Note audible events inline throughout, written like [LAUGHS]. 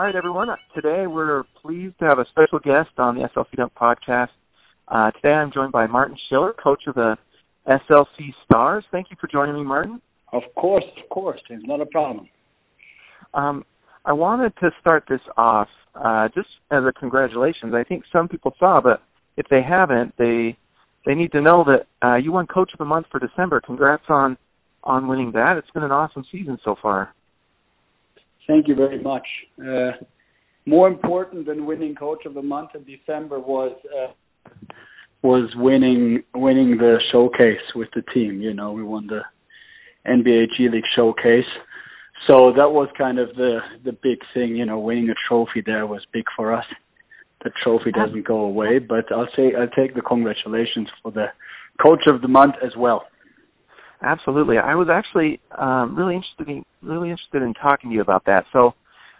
All right, everyone. Today we're pleased to have a special guest on the SLC Dunk podcast. Uh, today I'm joined by Martin Schiller, coach of the SLC Stars. Thank you for joining me, Martin. Of course, of course. It's not a problem. Um, I wanted to start this off uh, just as a congratulations. I think some people saw, but if they haven't, they they need to know that uh, you won Coach of the Month for December. Congrats on on winning that. It's been an awesome season so far. Thank you very much. Uh, more important than winning Coach of the Month in December was uh, was winning winning the showcase with the team. You know, we won the NBA G League showcase, so that was kind of the the big thing. You know, winning a trophy there was big for us. The trophy doesn't go away, but I'll say I'll take the congratulations for the Coach of the Month as well. Absolutely. I was actually um, really interested in really interested in talking to you about that. So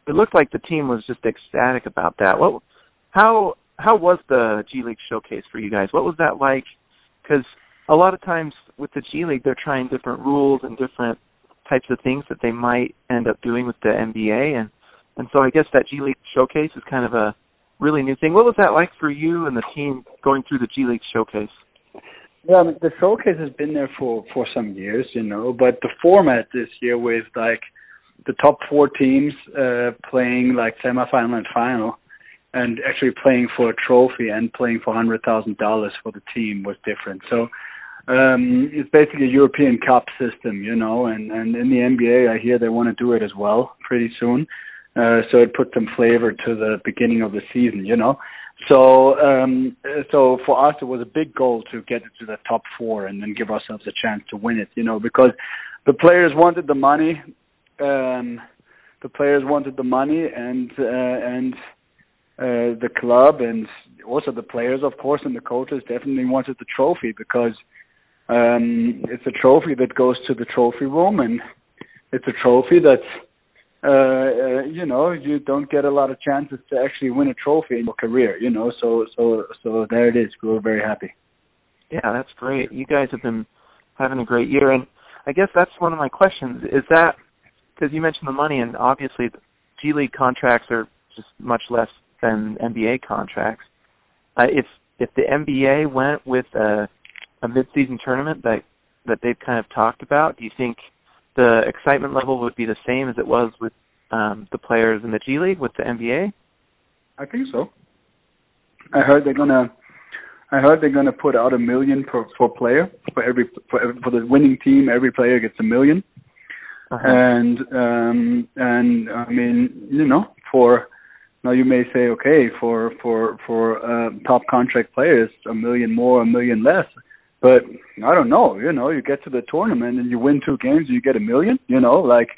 it looked like the team was just ecstatic about that. What how how was the G League showcase for you guys? What was that like? Because a lot of times with the G League, they're trying different rules and different types of things that they might end up doing with the NBA, and and so I guess that G League showcase is kind of a really new thing. What was that like for you and the team going through the G League showcase? Yeah, I mean, the showcase has been there for for some years, you know, but the format this year with like the top four teams uh playing like semifinal and final and actually playing for a trophy and playing for hundred thousand dollars for the team was different. So um it's basically a European Cup system, you know, and and in the NBA I hear they want to do it as well pretty soon. Uh so it put some flavor to the beginning of the season, you know. So um so for us it was a big goal to get to the top 4 and then give ourselves a chance to win it, you know, because the players wanted the money um the players wanted the money and uh, and uh, the club and also the players, of course, and the coaches definitely wanted the trophy because um, it's a trophy that goes to the trophy room and it's a trophy that uh, uh, you know you don't get a lot of chances to actually win a trophy in your career. You know, so so so there it is. We were very happy. Yeah, that's great. You guys have been having a great year, and I guess that's one of my questions. Is that because you mentioned the money, and obviously G League contracts are just much less than NBA contracts. Uh, if if the NBA went with a, a mid-season tournament that that they've kind of talked about, do you think the excitement level would be the same as it was with um, the players in the G League with the NBA? I think so. I heard they're gonna. I heard they're gonna put out a million per for player for every for, for the winning team. Every player gets a 1000000 Uh-huh. and um and I mean you know for now you may say okay for for for uh, top contract players a million more a million less but I don't know you know you get to the tournament and you win two games and you get a million you know like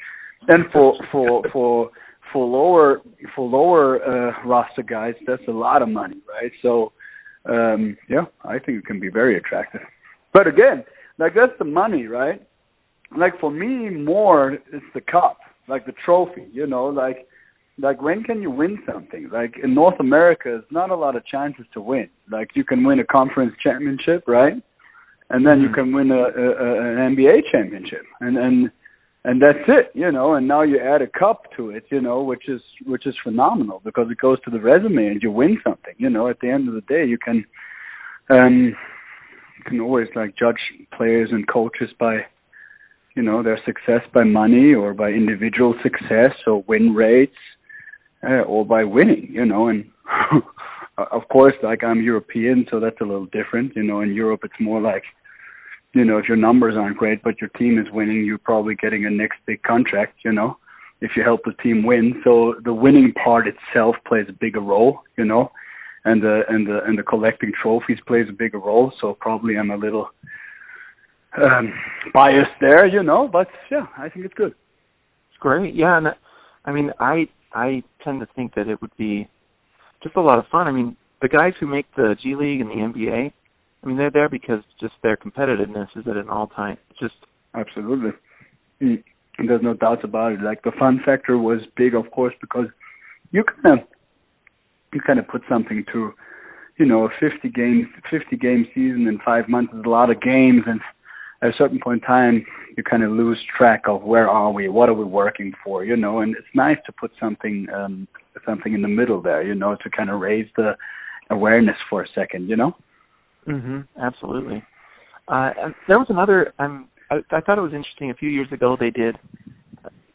and for for for for lower for lower uh, roster guys that's a lot of money right? So um yeah I think it can be very attractive. But again like that's the money right? Like for me more it's the cup like the trophy you know like like when can you win something? Like in north america there's not a lot of chances to win. Like you can win a conference championship right and then you Mhm. can win a, a, a an nba championship. And and and that's it you know and now you add a cup to it you know which is which is phenomenal because it goes to the resume and you win something you know. At the end of the day you can um you can always like judge players and coaches by you know their success by money or by individual success or win rates uh, or by winning you know. And [LAUGHS] of course like i'm european so that's a little different you know. In europe it's more like you know if your numbers aren't great but your team is winning you're probably getting a next big contract you know if you help the team win so the winning part itself plays a bigger role you know and the and the and the collecting trophies plays a bigger role so probably i'm a little um, bias there, you know. But yeah, I think it's good. It's great. Yeah, and I mean, I I tend to think that it would be just a lot of fun. I mean, the guys who make the G League and the NBA, I mean, they're there because just their competitiveness is at an all time. Just absolutely. There's no doubts about it. Like the fun factor was big, of course, because you kind of you kind of put something to, you know, a 50 game 50 game season in five months is a lot of games, and at a certain point in time, you kind of lose track of where are we, what are we working for, you know. And it's nice to put something um something in the middle there, you know, to kind of raise the awareness for a second, you know. Mhm. Absolutely. Uh, and there was another. I'm I, I thought it was interesting. A few years ago, they did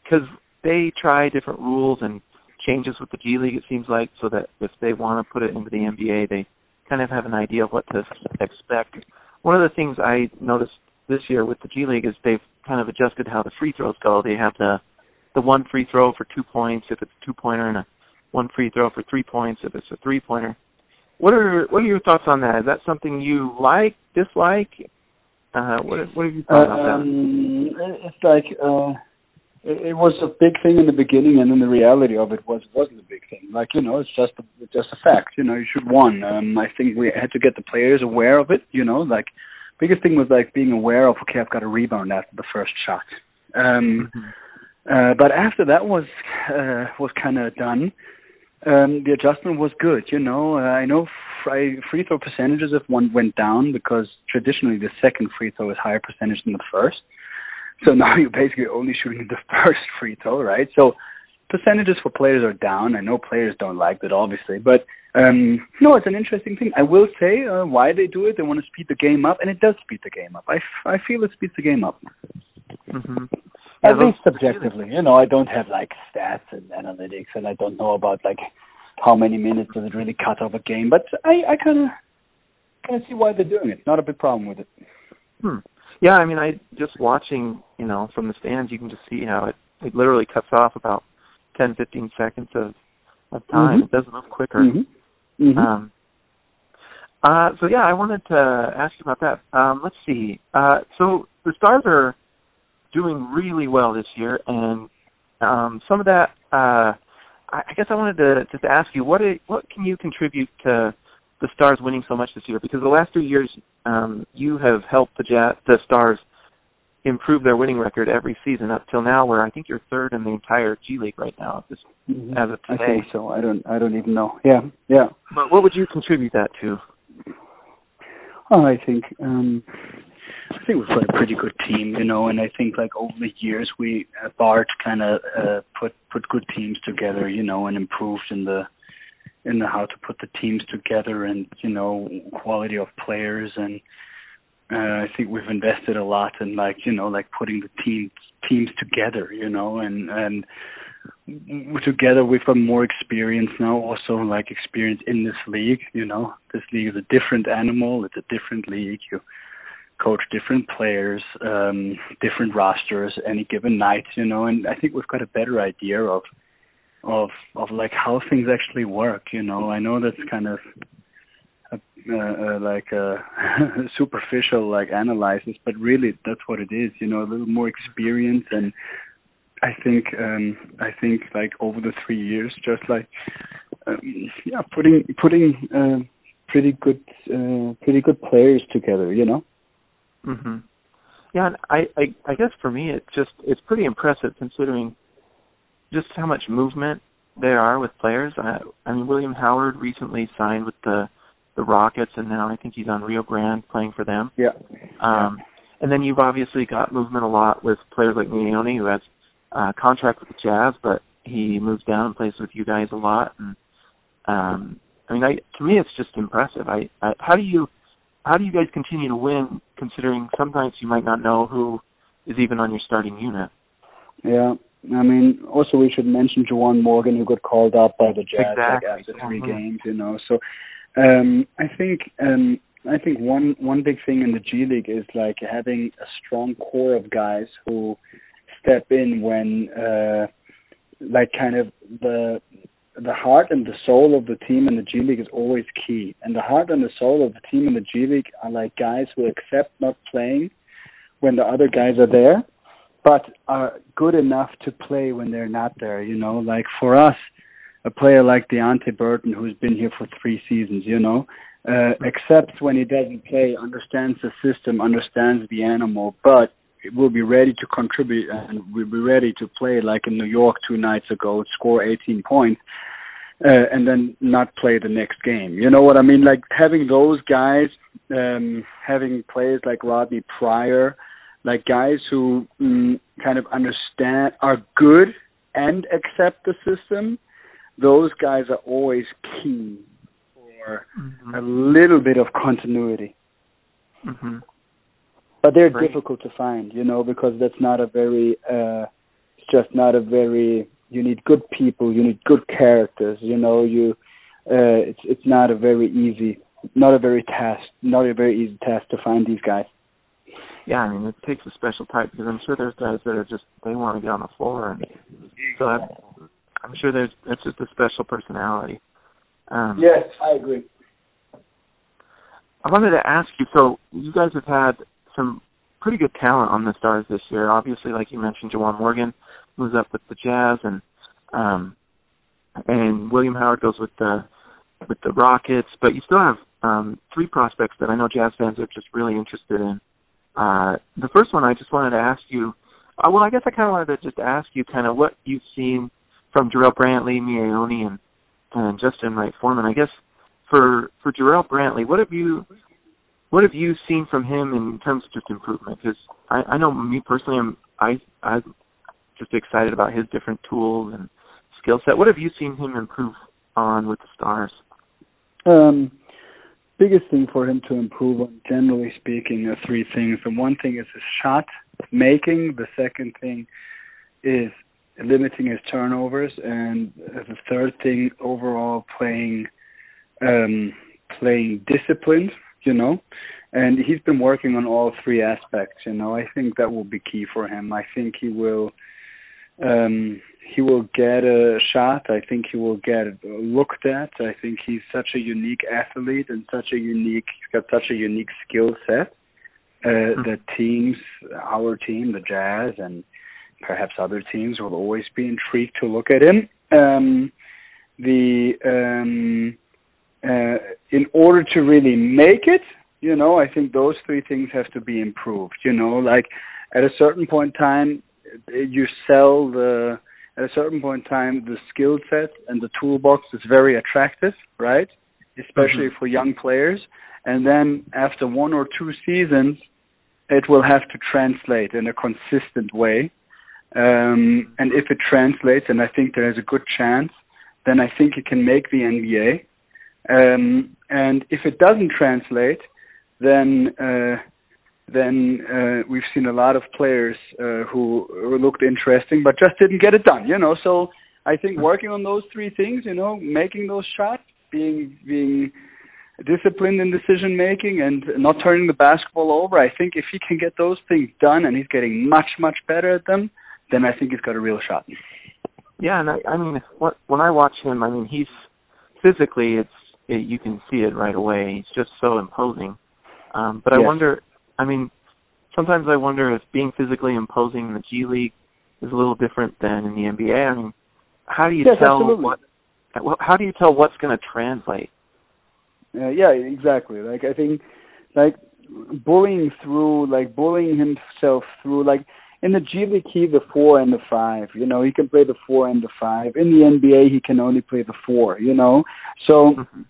because they try different rules and changes with the G League. It seems like so that if they want to put it into the NBA, they kind of have an idea of what to expect. One of the things I noticed this year with the G League is they've kind of adjusted how the free throws go. They have the the one free throw for two points if it's a two pointer, and a one free throw for three points if it's a three pointer. What are what are your thoughts on that? Is that something you like, dislike? Uh, what what have you thought about that? Um, it's like uh, it, it was a big thing in the beginning, and then the reality of it was wasn't a big thing. Like you know, it's just a, it's just a fact. You know, you should won. Um, I think we had to get the players aware of it. You know, like biggest thing was like being aware of okay, I've got a rebound after the first shot. Um, Mhm. uh, but after that was uh, was kind of done, um, the adjustment was good. You know, uh, I know free, free throw percentages if one went down because traditionally the second free throw is higher percentage than the first. So [LAUGHS] now you're basically only shooting the [LAUGHS] first free throw, right? So percentages for players are down. I know players don't like that, obviously, but um, no, it's an interesting thing. I will say uh, why they do it. They want to speed the game up, and it does speed the game up. I, f- I feel it speeds the game up. Mhm. At least subjectively, you know, I don't have like stats and analytics, and I don't know about like how many minutes does it really cut off a game. But I, I kind of, kind of see why they're doing it. Not a big problem with it. Hmm. Yeah, I mean, I just watching, you know, from the stands, you can just see how it it literally cuts off about ten, fifteen seconds of of time. Mhm. It does move quicker. Mm-hmm. Mm-hmm. Um, uh, so yeah, I wanted to ask you about that. Um, let's see. Uh, so the Stars are doing really well this year, and um, some of that. Uh, I I guess I wanted to just ask you what i- what can you contribute to the Stars winning so much this year? Because the last three years, um, you have helped the Jazz, the Stars improve their winning record every season up till now, where I think you're third in the entire G League right now. Just Mhm. as of I today. think so. I don't. I don't even know. Yeah. Yeah. But what would you contribute that to? Oh, I think um I think we've got a pretty good team, you know, and I think like over the years we uh, Bart kind of uh, put put good teams together, you know, and improved in the in the how to put the teams together and you know quality of players. And uh, I think we've invested a lot in like you know like putting the teams teams together, you know, and and together we've got more experience now also like experience in this league you know. This league is a different animal. It's a different league. You coach different players um different rosters any given night you know and i think we've got a better idea of of of like how things actually work you know i know that's kind of a, uh, uh, like a [LAUGHS] superficial like analysis but really that's what it is you know a little more experience and I think um I think like over the three years, just like um, yeah, putting putting uh, pretty good uh, pretty good players together, you know. Mhm. Yeah, and I, I I guess for me it's just it's pretty impressive considering just how much movement there are with players. I, I mean William Howard recently signed with the the Rockets and now I think he's on Rio Grande playing for them. Yeah. Um and then you've obviously got movement a lot with players like Leone who has uh contract with the Jazz but he moves down and plays with you guys a lot and um I mean I to me it's just impressive. I, I how do you how do you guys continue to win considering sometimes you might not know who is even on your starting unit? Yeah. I mean, also we should mention Juwan Morgan, who got called up by the Jazz Exactly. like after three Mhm. games. You know, so um, I think um, I think one one big thing in the G League is like having a strong core of guys who step in when uh, like kind of the the heart and the soul of the team in the G League is always key. And the heart and the soul of the team in the G League are like guys who accept not playing when the other guys are there, but are good enough to play when they're not there. You know, like for us, a player like Deonte Burton, who's been here for three seasons, you know, uh, accepts when he doesn't play, understands the system, understands the animal, but will be ready to contribute and will be ready to play like in New York two nights ago, score 18 points, uh, and then not play the next game. You know what I mean? Like having those guys, um, having players like Rodney Pryor, like guys who mm, kind of understand, are good and accept the system. Those guys are always key for mm-hmm. a little bit of continuity. Mm-hmm but they're Great. difficult to find, you know, because that's not a very uh it's just not a very you need good people, you need good characters, you know, you uh it's it's not a very easy not a very task not a very easy task to find these guys. Yeah, I mean it takes a special type because I'm sure there's guys that are just they want to get on the floor and so I, I'm sure there's that's just a special personality. Um Yes, I agree. I wanted to ask you. So you guys have had some pretty good talent on the Stars this year. Obviously, like you mentioned, Juwan Morgan moves up with the Jazz, and um, and William Howard goes with the with the Rockets. But you still have um, three prospects that I know Jazz fans are just really interested in. Uh, the first one I just wanted to ask you. Uh, well, I guess I kind of wanted to just ask you kind of what you've seen from Jarrell Brantley, Miye and and Justin Wright Foreman. I guess for for Jarrell Brantley, what have you what have you seen from him in terms of just improvement? Because I, I know me personally, I'm I I'm just excited about his different tools and skill set. What have you seen him improve on with the Stars? Um, biggest thing for him to improve on, generally speaking, are three things. The one thing is his shot making. The second thing is limiting his turnovers, and the third thing, overall playing um, playing disciplined you know? And he's been working on all three aspects you know? I think that will be key for him. I think he will um he will get a shot. I think he will get looked at. I think he's such a unique athlete and such a unique he's got such a unique skill set uh mm-hmm. that teams our team the jazz and perhaps other teams will always be intrigued to look at him. Um the um uh, in order to really make it, you know, I think those three things have to be improved. You know, like at a certain point in time, you sell the at a certain point in time the skill set and the toolbox is very attractive, right? Especially mm-hmm. for young players. And then after one or two seasons, it will have to translate in a consistent way. Um, and if it translates, and I think there is a good chance, then I think it can make the NBA. Um, and if it doesn't translate, then uh, then uh, we've seen a lot of players uh, who, who looked interesting but just didn't get it done. You know, so I think mm-hmm. working on those three things, you know, making those shots, being being disciplined in decision making, and not turning the basketball over. I think if he can get those things done, and he's getting much much better at them, then I think he's got a real shot. Yeah, and I, I mean, what, when I watch him, I mean, he's physically, it's it, you can see it right away. It's just so imposing. Um, but yes. I wonder, I mean, sometimes I wonder if being physically imposing in the G League is a little different than in the NBA. I mean, how do you yes, tell absolutely. what? How do you tell what's going to translate? Uh, yeah, exactly. Like I think, like bullying through, like bullying himself through, like in the G League, he the four and the five. You know, he can play the four and the five. In the NBA, he can only play the four. You know, so mm-hmm.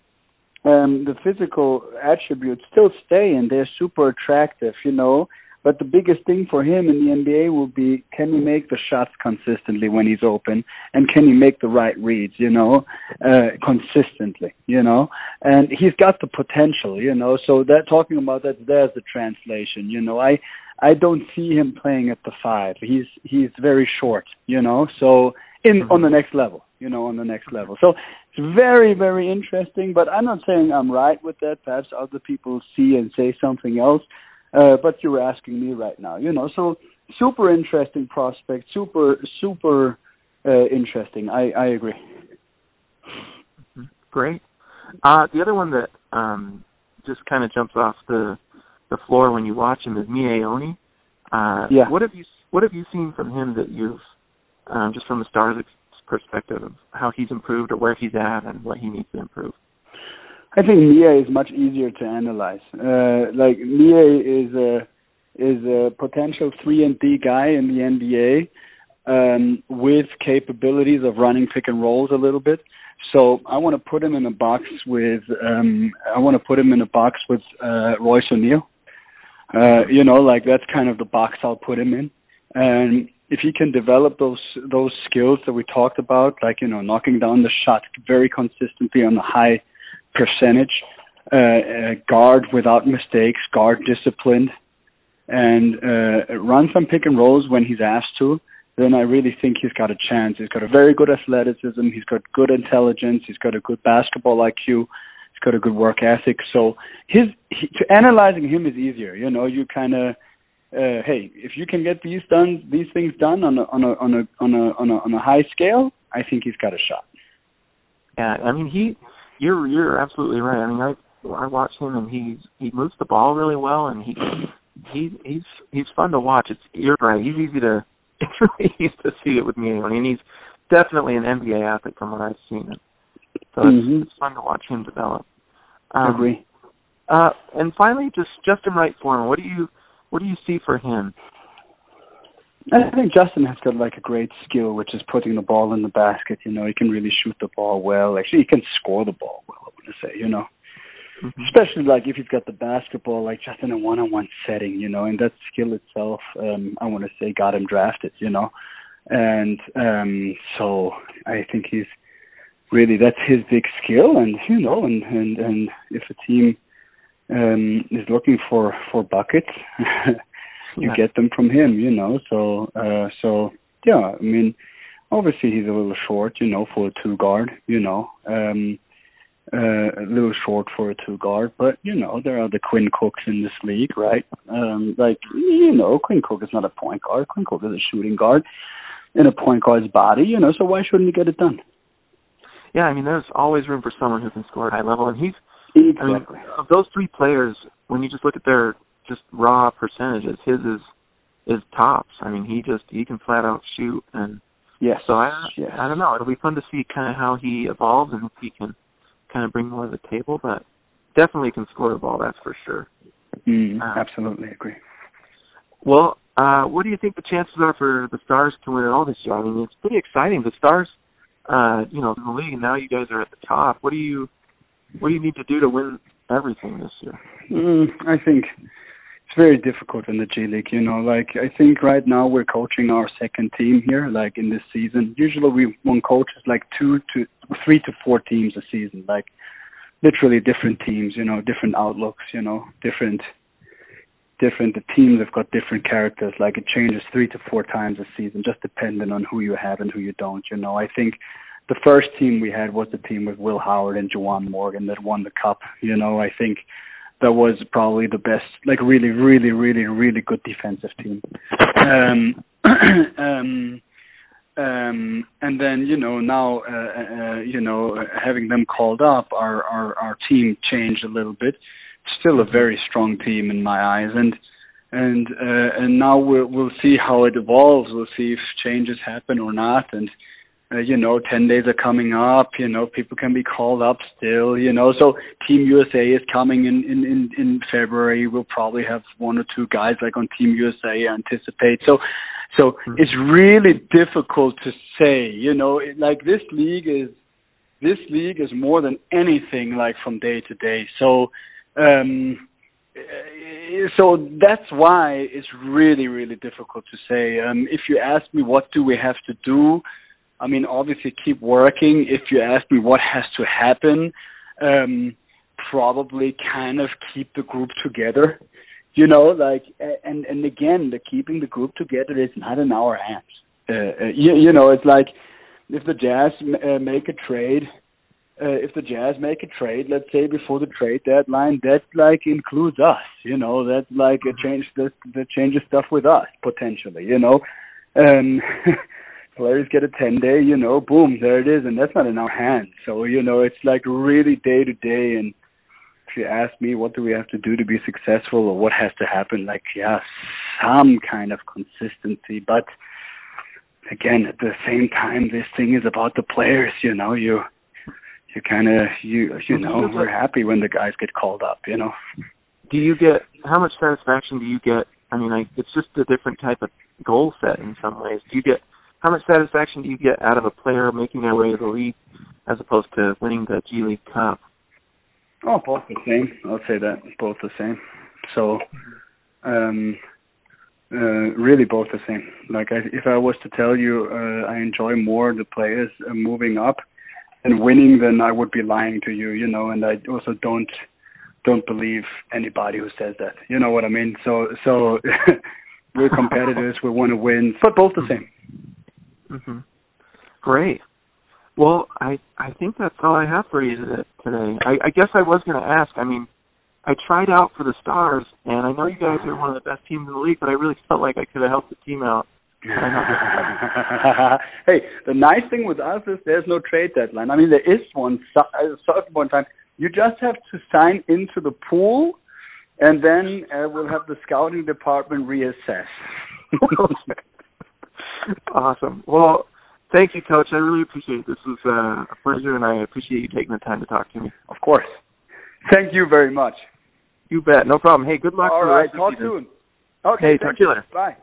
Um, the physical attributes still stay, and they're super attractive. You know, but the biggest thing for him in the NBA will be can he make the shots consistently when he's open, and can he make the right reads, you know, uh, consistently, you know, and he's got the potential, you know. So that talking about that, there's the translation, you know. I I don't see him playing at the five. He's he's very short, you know. So in mm-hmm. on the next level, you know, on the next level. So it's very very interesting. But I'm not saying I'm right with that. Perhaps other people see and say something else. Uh, but you're asking me right now, you know. So super interesting prospect, super super uh, interesting. I I agree. Mm-hmm. Great. Uh, the other one that um, just kind of jumps off the the floor when you watch him is Oni. Uh, yeah. What have you What have you seen from him that you've um, just from the Stars perspective of how he's improved or where he's at and what he needs to improve? I think Miye is much easier to analyze. Uh, like Miye is a is a potential three and D guy in the NBA um, with capabilities of running pick and rolls a little bit. So I want to put him in a box with um, I want to put him in a box with uh, Royce O'Neale. Uh, you know, like that's kind of the box I'll put him in. And if he can develop those those skills that we talked about, like you know, knocking down the shot very consistently on a high percentage, uh, uh, guard without mistakes, guard disciplined, and uh, run some pick and rolls when he's asked to, then I really think he's got a chance. He's got a very good athleticism. He's got good intelligence. He's got a good basketball IQ. He's got a good work ethic. So his he, to analyzing him is easier. You know, you kind of uh, hey, if you can get these done, these things done on a on a on a on a on a, on a high scale, I think he's got a shot. Yeah, I mean he, you're you're absolutely right. I mean I I watch him and he's he moves the ball really well and he he he's he's fun to watch. It's you're right. He's easy to [LAUGHS] it's really easy to see it with me. I mean he's definitely an NBA athlete from what I've seen. So mm-hmm. it's, it's fun to watch him develop. Um, Agree. Uh, and finally, just Justin Wright Foreman. What do you what do you see for him? I think Justin has got like a great skill, which is putting the ball in the basket. You know, he can really shoot the ball well. Actually, he can score the ball well. I want to say, you know, mm-hmm. especially like if he's got the basketball, like just in a one-on-one setting, you know, and that skill itself, um, I want to say, got him drafted. You know, and um so I think he's really that's his big skill, and you know, and and and if a team um, is looking for for buckets, [LAUGHS] you get them from him, you know. So uh, so yeah, I mean, obviously he's a little short, you know, for a two guard, you know. Um, uh, a little short for a two guard, but you know there are the Quinn Cooks in this league, right? Um, like you know, Quinn Cook is not a point guard. Quinn Cook is a shooting guard in a point guard's body, you know. So why shouldn't he get it done? Yeah, I mean, there's always room for someone who can score at high level, and he's Exactly. I mean, of those three players, when you just look at their just raw percentages, his is is tops. I mean, he just he can flat out shoot, and yeah. So I yes. I don't know. It'll be fun to see kind of how he evolves and if he can kind of bring more to the table, but definitely can score the ball. That's for sure. Mm, um, absolutely agree. Well, uh, what do you think the chances are for the Stars to win it all this year? I mean, it's pretty exciting. The Stars, uh, you know, in the league, and now you guys are at the top. What do you what do you need to do to win everything this year? Mm, I think it's very difficult in the G League. You know, like I think right now we're coaching our second team here, like in this season. Usually we one coaches like two to three to four teams a season, like literally different teams. You know, different outlooks. You know, different different the teams have got different characters like it changes three to four times a season just depending on who you have and who you don't you know i think the first team we had was the team with Will Howard and Juwan Morgan that won the cup. You know, I think that was probably the best, like really, really, really, really good defensive team. Um, [CLEARS THROAT] um, um, and then you know now uh, uh, you know having them called up, our our our team changed a little bit. Still a very strong team in my eyes, and and uh, and now we'll we'll see how it evolves. We'll see if changes happen or not, and uh, you know, 10 days are coming up, you know, people can be called up still, you know, so Team USA is coming in, in, in, in February. We'll probably have one or two guys like on Team USA anticipate. So, so mm-hmm. it's really difficult to say, you know, like this league is, this league is more than anything like from day to day. So, um, so that's why it's really, really difficult to say. Um, if you ask me what do we have to do, I mean, obviously keep working. If you ask me what has to happen, um, probably kind of keep the group together. You know, like, and and again, the keeping the group together is not in our hands. Uh, uh, you, you know, it's like if the Jazz uh, make a trade, uh, if the Jazz make a trade, let's say before the trade deadline, that like includes us. You know, that like a change that that changes stuff with us potentially. You know, um, [LAUGHS] players get a 10 day, you know, boom, there it is. And that's not in our hands. So, you know, it's like really day to day. And if you ask me, what do we have to do to be successful, or what has to happen? Like, yeah, some kind of consistency, but again, at the same time, this thing is about the players. You know, you you kind of you you know we're happy when the guys get called up. You know. Do you get how much satisfaction do you get? I mean, like it's just a different type of goal set in some ways. Do you get how much satisfaction do you get out of a player making their way to the league as opposed to winning the G League Cup? Oh, both the same. I'll say that both the same. So, um, uh, really both the same. Like I, if I was to tell you, uh, I enjoy more the players uh, moving up and winning, then I would be lying to you. You know, and I also don't don't believe anybody who says that. You know what I mean? So so [LAUGHS] we're [LAUGHS] competitors. we want to win, but both the same. Mm-hmm. Great. Well, I I think that's all I have for you today. I, I guess I was going to ask. I mean, I tried out for the Stars, and I know you guys are one of the best teams in the league, but I really felt like I could have helped the team out. [LAUGHS] hey, the nice thing with us is there's no trade deadline. I mean, there is one at a certain point in time. You just have to sign into the pool, and then uh, we'll have the scouting department reassess. [LAUGHS] [LAUGHS] awesome. Well, Thank you, Coach. I really appreciate it. This was uh, a pleasure, and I appreciate you taking the time to talk to me. Of course. Thank you very much. You bet. No problem. Hey, good luck. All right. Talk soon. Okay. Hey, talk to you later. Bye.